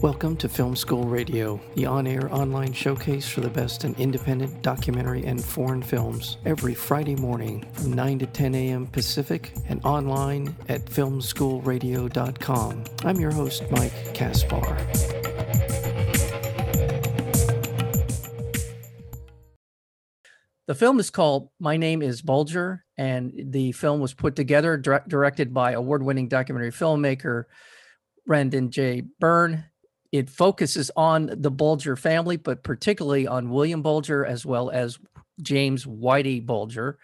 Welcome to Film School Radio, the on air online showcase for the best in independent documentary and foreign films, every Friday morning from 9 to 10 a.m. Pacific and online at filmschoolradio.com. I'm your host, Mike Kaspar. The film is called My Name is Bulger, and the film was put together, directed by award winning documentary filmmaker Brendan J. Byrne it focuses on the Bulger family, but particularly on William Bulger as well as James Whitey Bulger.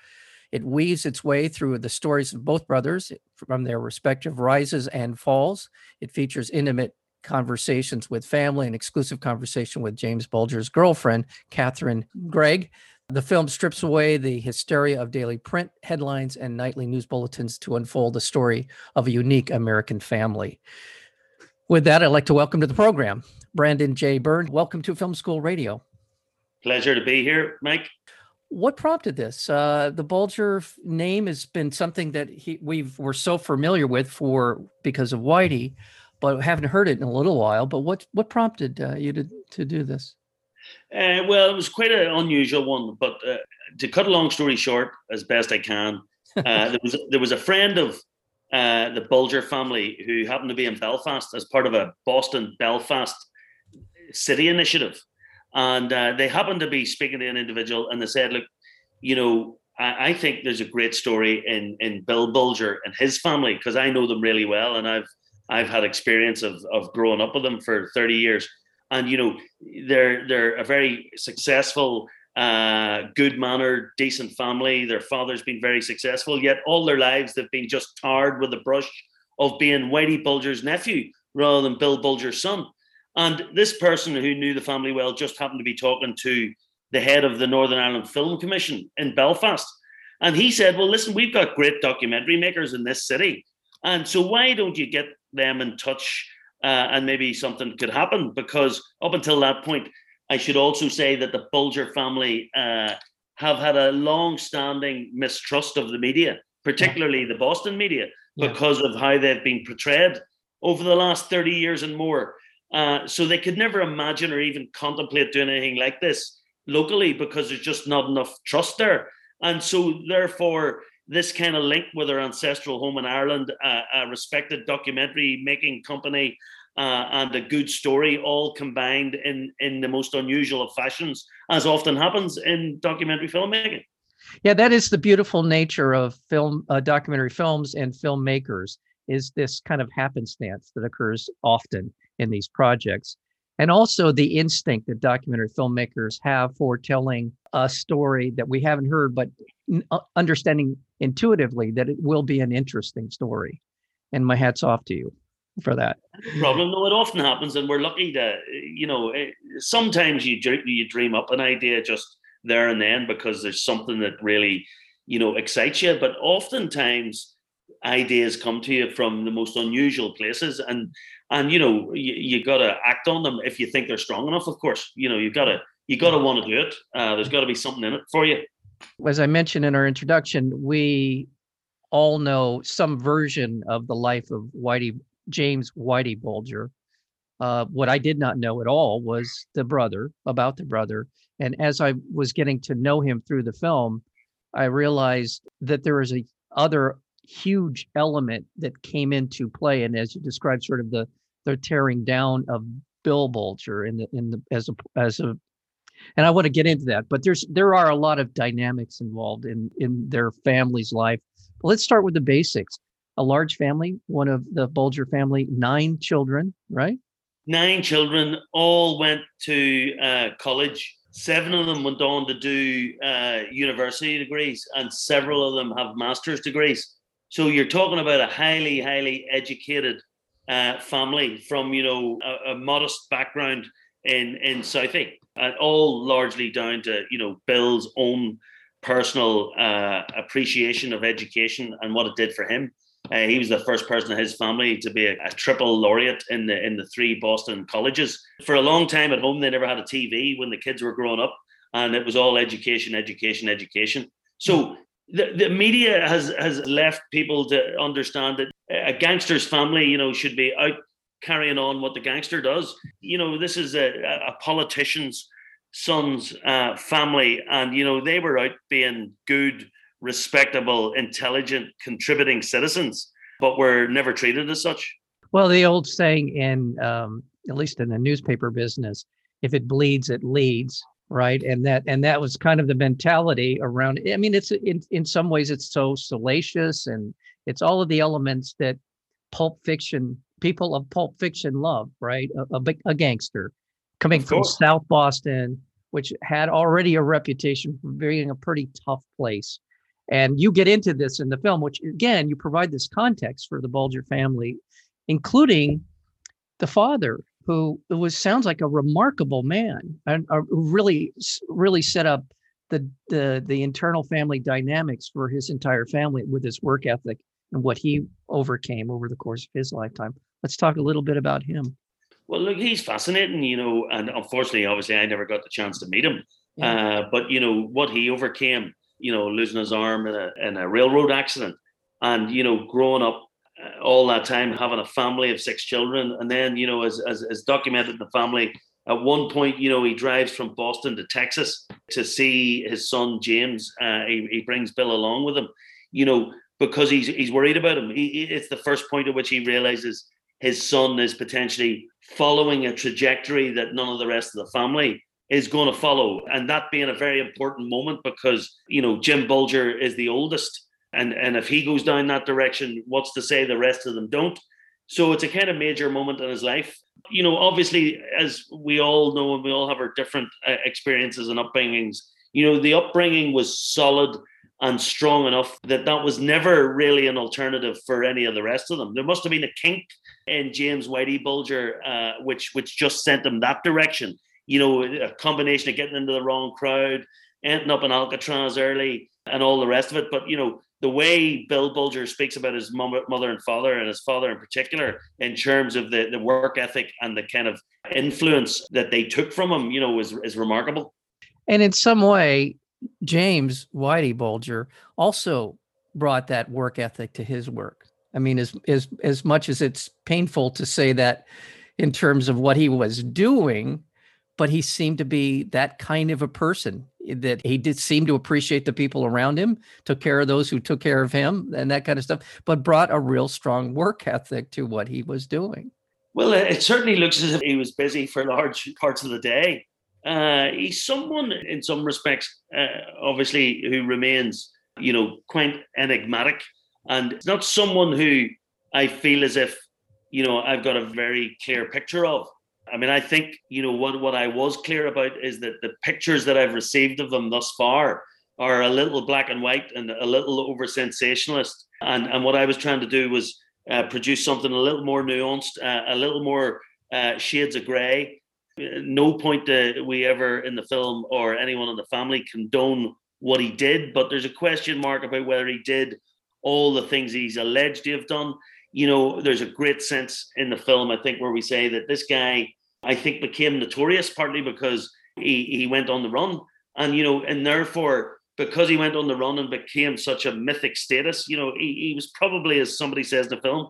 It weaves its way through the stories of both brothers from their respective rises and falls. It features intimate conversations with family and exclusive conversation with James Bulger's girlfriend, Catherine Greig. The film strips away the hysteria of daily print headlines and nightly news bulletins to unfold the story of a unique American family. With that, I'd like to welcome to the program Brendan J. Byrne. Welcome to Film School Radio. Pleasure to be here, Mike. What prompted this? Uh, the Bulger name has been something that he, we've we're so familiar with for because of Whitey, but haven't heard it in a little while. But what what prompted uh, you to to do this? Uh, well, it was quite an unusual one. But uh, to cut a long story short, as best I can, uh, there was there was a friend of uh, the Bulger family, who happened to be in Belfast as part of a Boston Belfast city initiative. And uh, they happened to be speaking to an individual and they said, Look, you know, I, I think there's a great story in, in Bill Bulger and his family because I know them really well and I've I've had experience of, of growing up with them for 30 years. And you know, they're they're a very successful uh, good manner, decent family. Their father's been very successful, yet all their lives they've been just tarred with the brush of being Whitey Bulger's nephew rather than Bill Bulger's son. And this person who knew the family well just happened to be talking to the head of the Northern Ireland Film Commission in Belfast. And he said, Well, listen, we've got great documentary makers in this city. And so why don't you get them in touch uh, and maybe something could happen? Because up until that point, I should also say that the Bulger family uh, have had a long-standing mistrust of the media, particularly yeah. the Boston media, yeah. because of how they've been portrayed over the last 30 years and more. Uh, so they could never imagine or even contemplate doing anything like this locally because there's just not enough trust there. And so, therefore, this kind of link with their ancestral home in Ireland, uh, a respected documentary making company, uh, and a good story all combined in in the most unusual of fashions as often happens in documentary filmmaking. Yeah that is the beautiful nature of film uh, documentary films and filmmakers is this kind of happenstance that occurs often in these projects. And also the instinct that documentary filmmakers have for telling a story that we haven't heard but uh, understanding intuitively that it will be an interesting story. And my hat's off to you for that. Problem, no, it often happens, and we're lucky to, you know, eh, sometimes you you dream up an idea just there and then because there's something that really, you know, excites you. But oftentimes, ideas come to you from the most unusual places, and and you know, you, you got to act on them if you think they're strong enough. Of course, you know, you got to you got to want to do it. Uh, there's got to be something in it for you. As I mentioned in our introduction, we all know some version of the life of Whitey James Whitey Bulger. Uh, what I did not know at all was the brother, about the brother. And as I was getting to know him through the film, I realized that there was a other huge element that came into play. And as you described, sort of the the tearing down of Bill Bulger in the in the as a as a and I want to get into that, but there's there are a lot of dynamics involved in in their family's life. Let's start with the basics a large family, one of the Bulger family, nine children, right? Nine children, all went to uh, college. Seven of them went on to do uh, university degrees, and several of them have master's degrees. So you're talking about a highly, highly educated uh, family from you know a, a, modest background in in Southie, and all largely down to you know Bill's own personal uh, appreciation of education and what it did for him. Uh, he was the first person in his family to be a, a, triple laureate in the in the three Boston colleges. For a long time at home, they never had a TV when the kids were growing up, and it was all education, education, education. So the, the media has has left people to understand that a gangster's family, you know, should be out carrying on what the gangster does. You know, this is a, a politician's son's uh, family, and you know they were out being good, respectable, intelligent, contributing citizens, but were never treated as such. Well, the old saying in um, at least in the newspaper business, if it bleeds, it leads, right? And that and that was kind of the mentality around. I mean, it's in in some ways it's so salacious and it's all of the elements that pulp fiction people of pulp fiction love, right? A, a, a gangster coming from South Boston, which had already a reputation for being a pretty tough place. And you get into this in the film, which again, you provide this context for the Bulger family, including the father, who was sounds like a remarkable man and uh, really, really set up the the the internal family dynamics for his entire family with his work ethic and what he overcame over the course of his lifetime. Let's talk a little bit about him. Well, look, he's fascinating, you know, and unfortunately, obviously, I never got the chance to meet him. Yeah. Uh, but you know what he overcame, you know, losing his arm in a in a railroad accident, and you know, growing up uh, all that time, having a family of six children, and then you know, as as, as documented in the family, at one point, you know, he drives from Boston to Texas to see his son James. Uh, he, he brings Bill along with him, you know, because he's he's worried about him. He, it's the first point at which he realizes his son is potentially following a trajectory that none of the rest of the family is going to follow. And that being a very important moment because, you know, Jim Bulger is the oldest. And, and if he goes down that direction, what's to say the rest of them don't? So it's a kind of major moment in his life. You know, obviously, as we all know, and we all have our different uh, experiences and upbringings, you know, the upbringing was solid and strong enough that that was never really an alternative for any of the rest of them. There must have been a kink in James Whitey Bulger, uh, which which just sent him that direction. You know, a combination of getting into the wrong crowd, ending up in Alcatraz early, and all the rest of it. But you know, the way Bill Bulger speaks about his mother and father, and his father in particular, in terms of the, the work ethic and the kind of influence that they took from him, you know, is is remarkable. And in some way, James Whitey Bulger also brought that work ethic to his work. I mean, as as as much as it's painful to say that in terms of what he was doing, but he seemed to be that kind of a person that he did seem to appreciate the people around him, took care of those who took care of him, and that kind of stuff, but brought a real strong work ethic to what he was doing. Well, it certainly looks as if he was busy for large parts of the day. Uh, he's someone, in some respects, uh, obviously, who remains, you know, quite enigmatic, and not someone who I feel as if, you know, I've got a very clear picture of. I mean, I think, you know, what what I was clear about is that the pictures that I've received of them thus far are a little black and white and a little over sensationalist. And and what I was trying to do was uh, produce something a little more nuanced, uh, a little more uh, shades of grey no point that we ever in the film or anyone in the family condone what he did, but there's a question mark about whether he did all the things he's alleged to have done. You know, there's a great sense in the film, I think, where we say that this guy, I think, became notorious partly because he, he went on the run. And, you know, and therefore, because he went on the run and became such a mythic status, you know, he, he was probably, as somebody says in the film,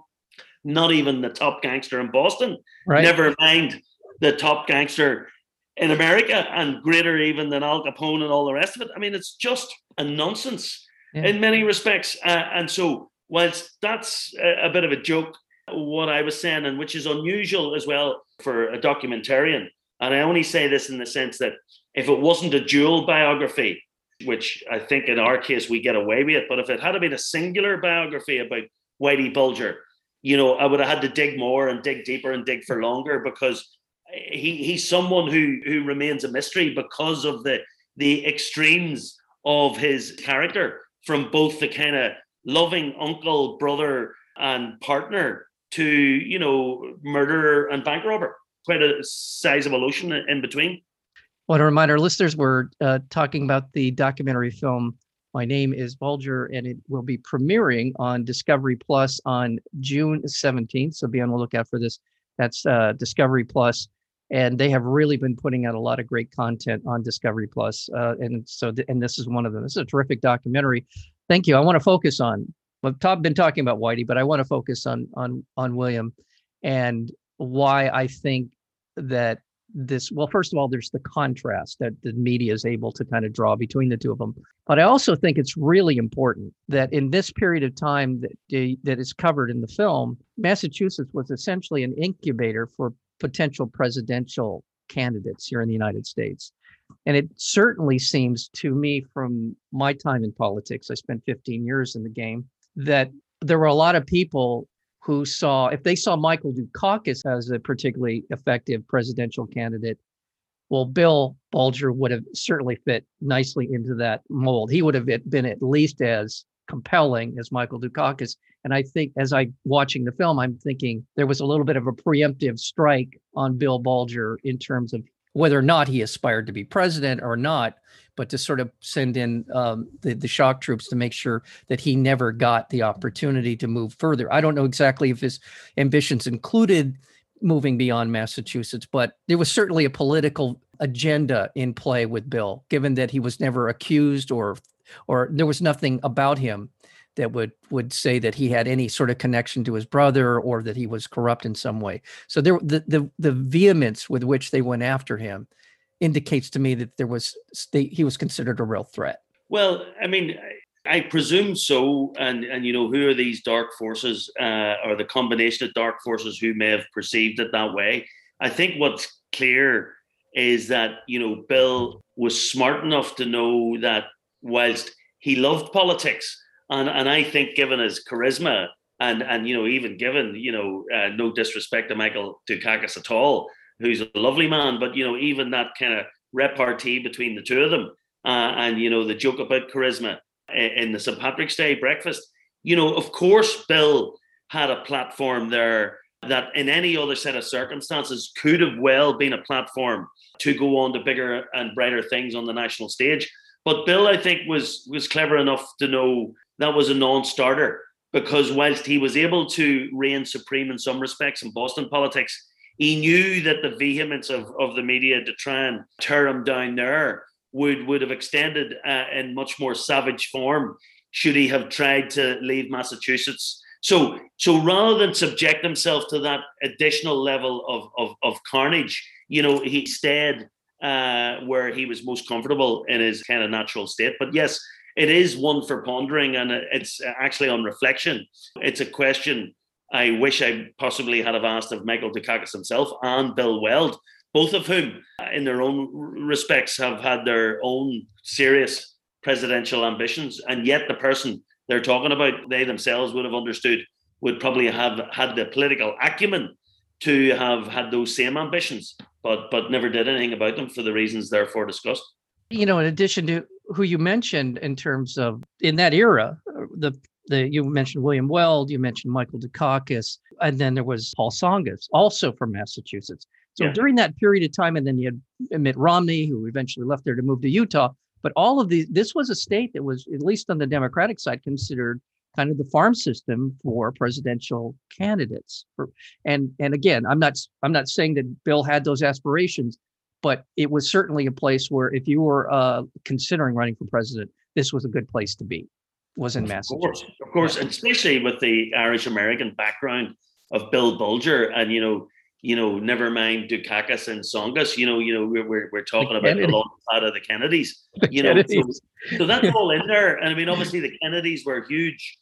not even the top gangster in Boston. Right. Never mind the top gangster in America and greater even than Al Capone and all the rest of it. I mean, it's just a nonsense yeah. in many respects. Uh, and so, whilst that's a, a, bit of a joke, what I was saying, and which is unusual as well for a documentarian, and I only say this in the sense that if it wasn't a dual biography, which I think in our case we get away with it, but if it had been a singular biography about Whitey Bulger, you know, I would have had to dig more and dig deeper and dig for longer because he he's someone who who remains a mystery because of the the extremes of his character from both the kind of loving uncle, brother, and partner to you know murderer and bank robber. Quite a sizable ocean in between. Want to remind our listeners we're uh, talking about the documentary film. My name is Bulger, and it will be premiering on Discovery Plus on June 17th. So be on the lookout for this. That's uh, Discovery Plus and they have really been putting out a lot of great content on Discovery Plus. Uh, and so, th- and this is one of them. This is a terrific documentary. Thank you. I want to focus on. I've been talking about Whitey, but I want to focus on on on William. And why I think that this well first of all there's the contrast that the media is able to kind of draw between the two of them but i also think it's really important that in this period of time that that is covered in the film massachusetts was essentially an incubator for potential presidential candidates here in the united states and it certainly seems to me from my time in politics i spent 15 years in the game that there were a lot of people who saw, if they saw Michael Dukakis as a particularly effective presidential candidate, well, Bill Bulger would have certainly fit nicely into that mold. He would have been at least as compelling as Michael Dukakis. And I think as I watching the film, I'm thinking there was a little bit of a preemptive strike on Bill Bulger in terms of whether or not he aspired to be president or not, but to sort of send in um, the, the shock troops to make sure that he never got the opportunity to move further. I don't know exactly if his ambitions included moving beyond Massachusetts, but there was certainly a political agenda in play with Bill, given that he was never accused or or there was nothing about him that would would say that he had any sort of connection to his brother or that he was corrupt in some way. So there the the, the vehemence with which they went after him indicates to me that there was he was considered a real threat. Well, I mean, I presume so. And and you know, who are these dark forces, uh, or the combination of dark forces who may have perceived it that way? I think what's clear is that you know Bill was smart enough to know that whilst he loved politics, and and I think given his charisma and and you know even given you know uh, no disrespect to Michael Dukakis at all, who's a lovely man, but you know, even that kind of repartee between the two of them, uh, and you know, the joke about charisma in the St. Patrick's Day breakfast. You know, of course, Bill had a platform there that, in any other set of circumstances, could have well been a platform to go on to bigger and brighter things on the national stage. But Bill, I think, was was clever enough to know that was a non-starter because whilst he was able to reign supreme in some respects in Boston politics, he knew that the vehemence of, of the media to try and tear him down there would, would have extended uh, in much more savage form should he have tried to leave Massachusetts. So, so rather than subject himself to that additional level of, of, of carnage, you know, he stayed uh, where he was most comfortable in his kind of natural state. But yes, it is one for pondering, and it's actually on reflection. It's a question I wish I possibly had have asked of Michael Dukakis himself and Bill Weld, both of whom, in their own respects, have had their own serious presidential ambitions. And yet, the person they're talking about, they themselves would have understood, would probably have had the political acumen to have had those same ambitions, but but never did anything about them for the reasons therefore discussed. You know, in addition to who you mentioned in terms of in that era, uh, the the you mentioned William Weld, you mentioned Michael Dukakis, and then there was Paul Tsongas, also from Massachusetts. So yeah. during that period of time, and then you had Mitt Romney, who eventually left there to move to Utah. But all of these, this was a state that was, at least on the Democratic side, considered kind of the farm system for presidential candidates. For, and and again, I'm not I'm not saying that Bill had those aspirations, but it was certainly a place where if you were uh, considering running for president, this was a good place to be was in Massachusetts. Of course, of course, especially with the Irish American background of Bill Bulger, and you know, you know, never mind Dukakis and Tsongas. You know, you know, we're we're, we're talking about a lot of the Kennedys. The you know, Kennedys. So, so that's all in there. And I mean, obviously, the Kennedys were huge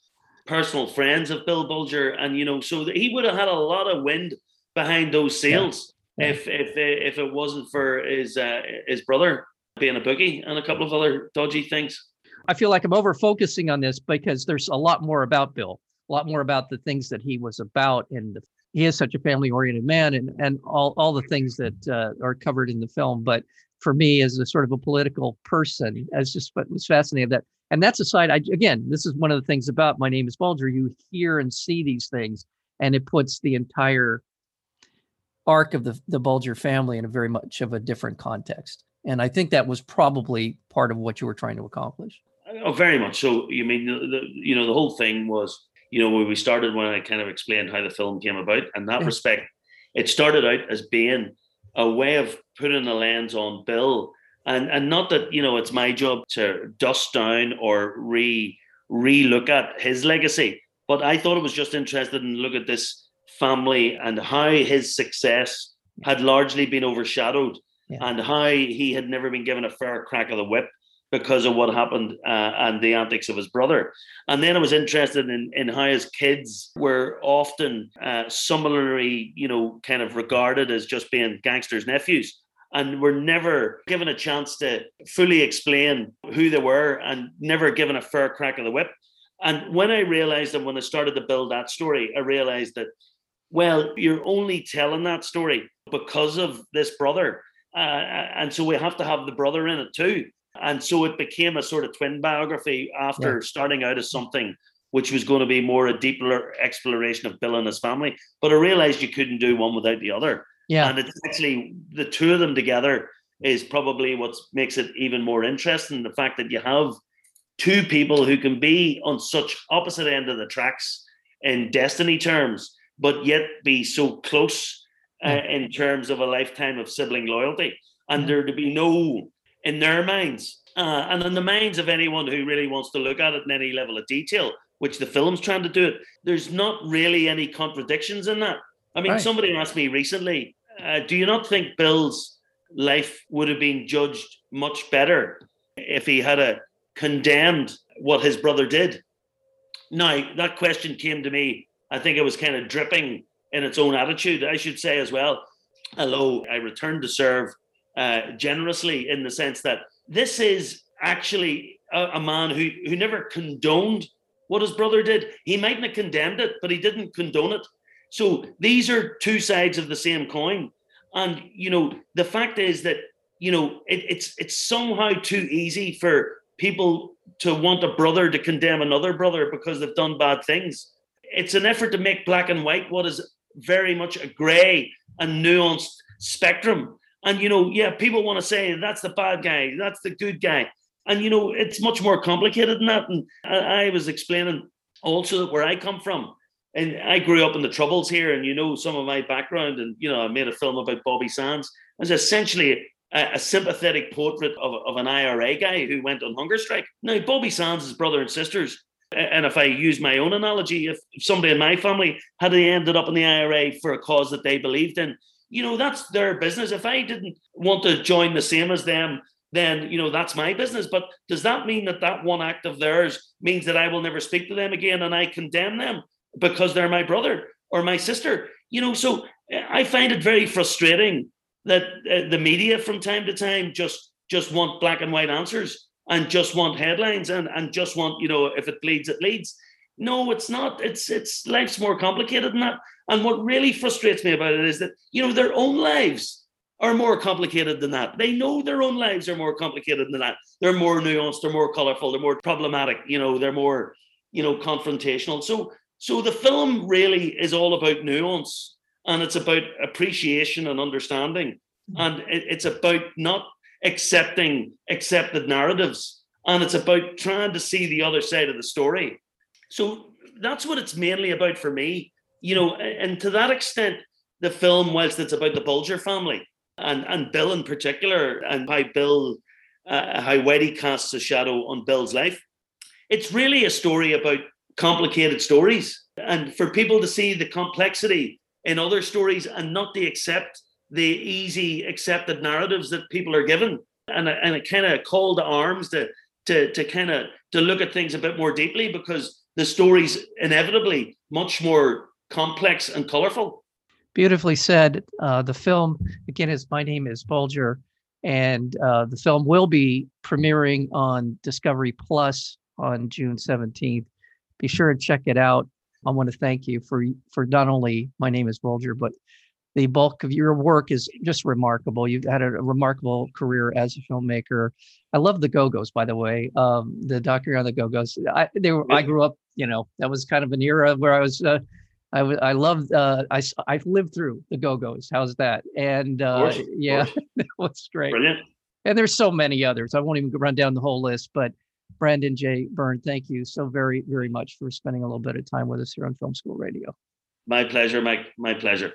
personal friends of Bill Bulger, and you know, so he would have had a lot of wind behind those sails. If if if it wasn't for his uh, his brother being a bookie and a couple of other dodgy things. I feel like I'm over focusing on this because there's a lot more about Bill, a lot more about the things that he was about, and he is such a family-oriented man, and and all all the things that uh, are covered in the film. But for me, as a sort of a political person, as just what was fascinating that, and that's aside. I again, this is one of the things about my name is Bulger. You hear and see these things, and it puts the entire arc of the the Bulger family in a very much of a different context. And I think that was probably part of what you were trying to accomplish. Oh, very much so. You mean the, you know the whole thing was you know when we started when I kind of explained how the film came about, In that yeah. respect, it started out as being a way of putting a lens on Bill, and and not that you know it's my job to dust down or re re look at his legacy, but I thought it was just interested in look at this family and how his success had largely been overshadowed yeah. and how he had never been given a fair crack of the whip because of what happened uh, and the antics of his brother. And then I was interested in, in how his kids were often uh, similarly, you know, kind of regarded as just being gangsters' nephews and were never given a chance to fully explain who they were and never given a fair crack of the whip. And when I realized and when I started to build that story, I realized that, well, you're only telling that story because of this brother. Uh, and so we have to have the brother in it too. And so it became a sort of twin biography after yeah. starting out as something which was going to be more a deeper exploration of Bill and his family. But I realized you couldn't do one without the other. Yeah. And it's actually the two of them together is probably what makes it even more interesting. The fact that you have two people who can be on such opposite end of the tracks in destiny terms, but yet be so close uh, in terms of a lifetime of sibling loyalty. And there to be no, in their minds, uh, and in the minds of anyone who really wants to look at it in any level of detail, which the film's trying to do it, there's not really any contradictions in that. I mean, right. somebody asked me recently, uh, do you not think Bill's life would have been judged much better if he had a condemned what his brother did? Now, that question came to me. I think it was kind of dripping in its own attitude, I should say as well. Although I returned to serve uh, generously in the sense that this is actually a, a man who, who never condoned what his brother did. He mightn't have condemned it, but he didn't condone it. So these are two sides of the same coin. And you know, the fact is that you know it, it's it's somehow too easy for people to want a brother to condemn another brother because they've done bad things. It's an effort to make black and white what is very much a grey and nuanced spectrum. And you know, yeah, people want to say that's the bad guy, that's the good guy. And you know, it's much more complicated than that. And I, was explaining also that where I come from, and I grew up in the Troubles here, and you know some of my background, and you know I made a film about Bobby Sands. It's essentially a, a, sympathetic portrait of, of an IRA guy who went on hunger strike. Now Bobby Sands' brother and sisters, and if I use my own analogy, if somebody in my family had ended up in the IRA for a cause that they believed in, you know that's their business. If I didn't want to join the same as them, then you know that's my business. But does that mean that that one act of theirs means that I will never speak to them again and I condemn them? because they're my brother or my sister. You know, so eh, I find it very frustrating that uh, the media from time to time just just want black and white answers and just want headlines and and just want you know if it bleeds it leads. No, it's not. It's it's life's more complicated than that. And what really frustrates me about it is that you know their own lives are more complicated than that. They know their own lives are more complicated than that. They're more nuanced. They're more colorful. They're more problematic. You know, they're more you know confrontational. So so the film really is all about nuance and it's about appreciation and understanding. Hmm. And it, it's about not accepting accepted narratives and it's about trying to see the other side of the story. So that's what it's mainly about for me. You know, and to that extent, the film, whilst it's about the Bulger family and, and Bill in particular, and how Bill, uh, how Whitey casts a shadow on Bill's life, it's really a story about complicated stories and for people to see the complexity in other stories and not to accept the easy accepted narratives that people are given. And a, and a kind of call to arms to to to kind of to look at things a bit more deeply because the story's inevitably much more complex and colorful beautifully said. Uh, the film again is my name is bulger and uh, the film will be premiering on discovery plus on june 17th be sure to check it out. I want to thank you for for not only my name is Bulger, but the bulk of your work is just remarkable. You've had a, a remarkable career as a filmmaker. I love the Go Go's, by the way. Um, the documentary on the Go Go's. I they were. I grew up. You know, that was kind of an era where I was. Uh, I I loved. Uh, I I lived through the Go Go's. How's that? And uh, yeah, that was great. Brilliant. And there's so many others. I won't even run down the whole list, but Brendan J. Byrne, thank you so very, very much for spending a little bit of time with us here on Film School Radio. My pleasure, Mike. My pleasure.